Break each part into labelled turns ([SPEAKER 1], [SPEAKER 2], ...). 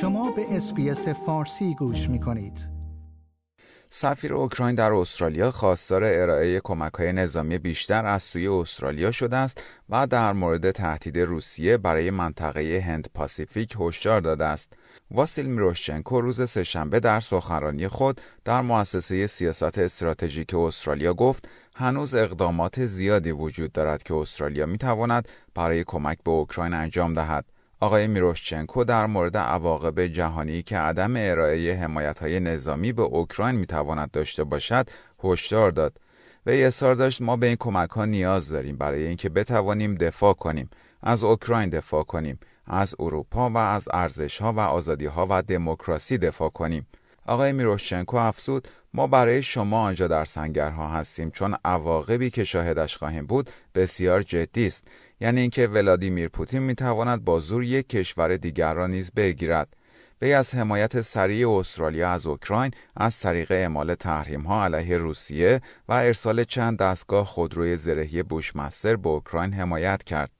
[SPEAKER 1] شما به SBS فارسی گوش می کنید.
[SPEAKER 2] سفیر اوکراین در استرالیا خواستار ارائه های نظامی بیشتر از سوی استرالیا شده است و در مورد تهدید روسیه برای منطقه هند پاسیفیک هشدار داده است. واسیل میروشچنکو روز سهشنبه در سخنرانی خود در مؤسسه سیاست استراتژیک استرالیا گفت هنوز اقدامات زیادی وجود دارد که استرالیا می تواند برای کمک به اوکراین انجام دهد. آقای میروشچنکو در مورد عواقب جهانی که عدم ارائه حمایت های نظامی به اوکراین می تواند داشته باشد هشدار داد. و اظهار داشت ما به این کمک ها نیاز داریم برای اینکه بتوانیم دفاع کنیم از اوکراین دفاع کنیم از اروپا و از ارزش ها و آزادی ها و دموکراسی دفاع کنیم. آقای میروشچنکو افزود ما برای شما آنجا در سنگرها هستیم چون عواقبی که شاهدش خواهیم بود بسیار جدی است. یعنی اینکه ولادیمیر پوتین می‌تواند با زور یک کشور دیگر را نیز بگیرد وی از حمایت سریع استرالیا از اوکراین از طریق اعمال تحریم ها علیه روسیه و ارسال چند دستگاه خودروی زرهی بوشمستر به اوکراین حمایت کرد.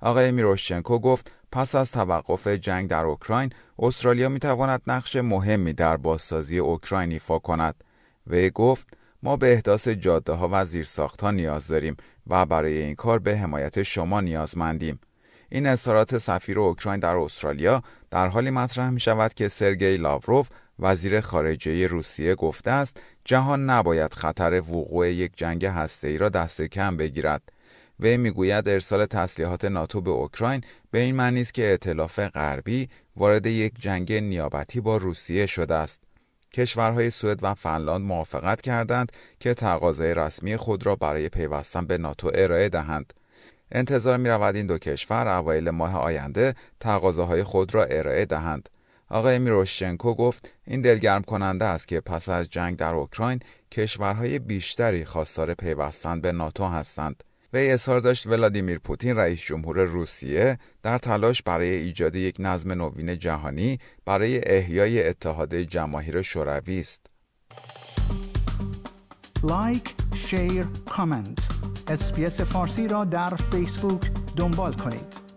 [SPEAKER 2] آقای میروشچنکو گفت پس از توقف جنگ در اوکراین استرالیا می تواند نقش مهمی در بازسازی اوکراین ایفا کند. وی گفت ما به احداث جاده ها و زیرساخت ها نیاز داریم و برای این کار به حمایت شما نیازمندیم. این اظهارات سفیر اوکراین در استرالیا در حالی مطرح می شود که سرگئی لاوروف وزیر خارجه روسیه گفته است جهان نباید خطر وقوع یک جنگ هسته‌ای را دست کم بگیرد. وی می‌گوید ارسال تسلیحات ناتو به اوکراین به این معنی است که ائتلاف غربی وارد یک جنگ نیابتی با روسیه شده است. کشورهای سوئد و فنلاند موافقت کردند که تقاضای رسمی خود را برای پیوستن به ناتو ارائه دهند. انتظار می رود این دو کشور اوایل ماه آینده تقاضاهای خود را ارائه دهند. آقای میروشچنکو گفت این دلگرم کننده است که پس از جنگ در اوکراین کشورهای بیشتری خواستار پیوستن به ناتو هستند. وی اظهار داشت ولادیمیر پوتین رئیس جمهور روسیه در تلاش برای ایجاد یک نظم نوین جهانی برای احیای اتحاد جماهیر شوروی است.
[SPEAKER 1] like، share، comment. SBS فارسی را در فیسبوک دنبال کنید.